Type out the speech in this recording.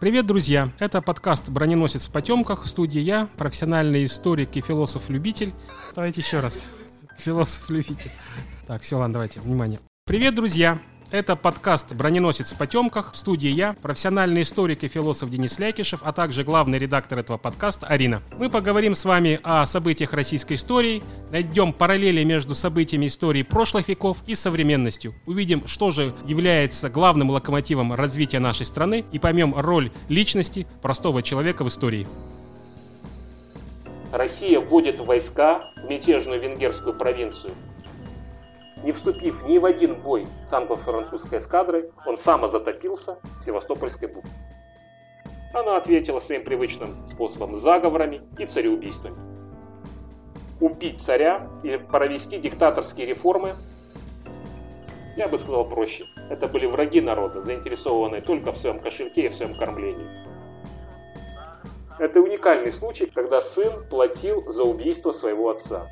Привет, друзья! Это подкаст «Броненосец в потемках». В студии я, профессиональный историк и философ-любитель. Давайте еще раз. Философ-любитель. Так, все, ладно, давайте, внимание. Привет, друзья! Это подкаст «Броненосец в потемках». В студии я, профессиональный историк и философ Денис Лякишев, а также главный редактор этого подкаста Арина. Мы поговорим с вами о событиях российской истории, найдем параллели между событиями истории прошлых веков и современностью. Увидим, что же является главным локомотивом развития нашей страны и поймем роль личности простого человека в истории. Россия вводит войска в мятежную венгерскую провинцию – не вступив ни в один бой с англо-французской эскадрой, он самозатопился в Севастопольской бухте. Она ответила своим привычным способом заговорами и цареубийствами. Убить царя и провести диктаторские реформы, я бы сказал проще. Это были враги народа, заинтересованные только в своем кошельке и в своем кормлении. Это уникальный случай, когда сын платил за убийство своего отца.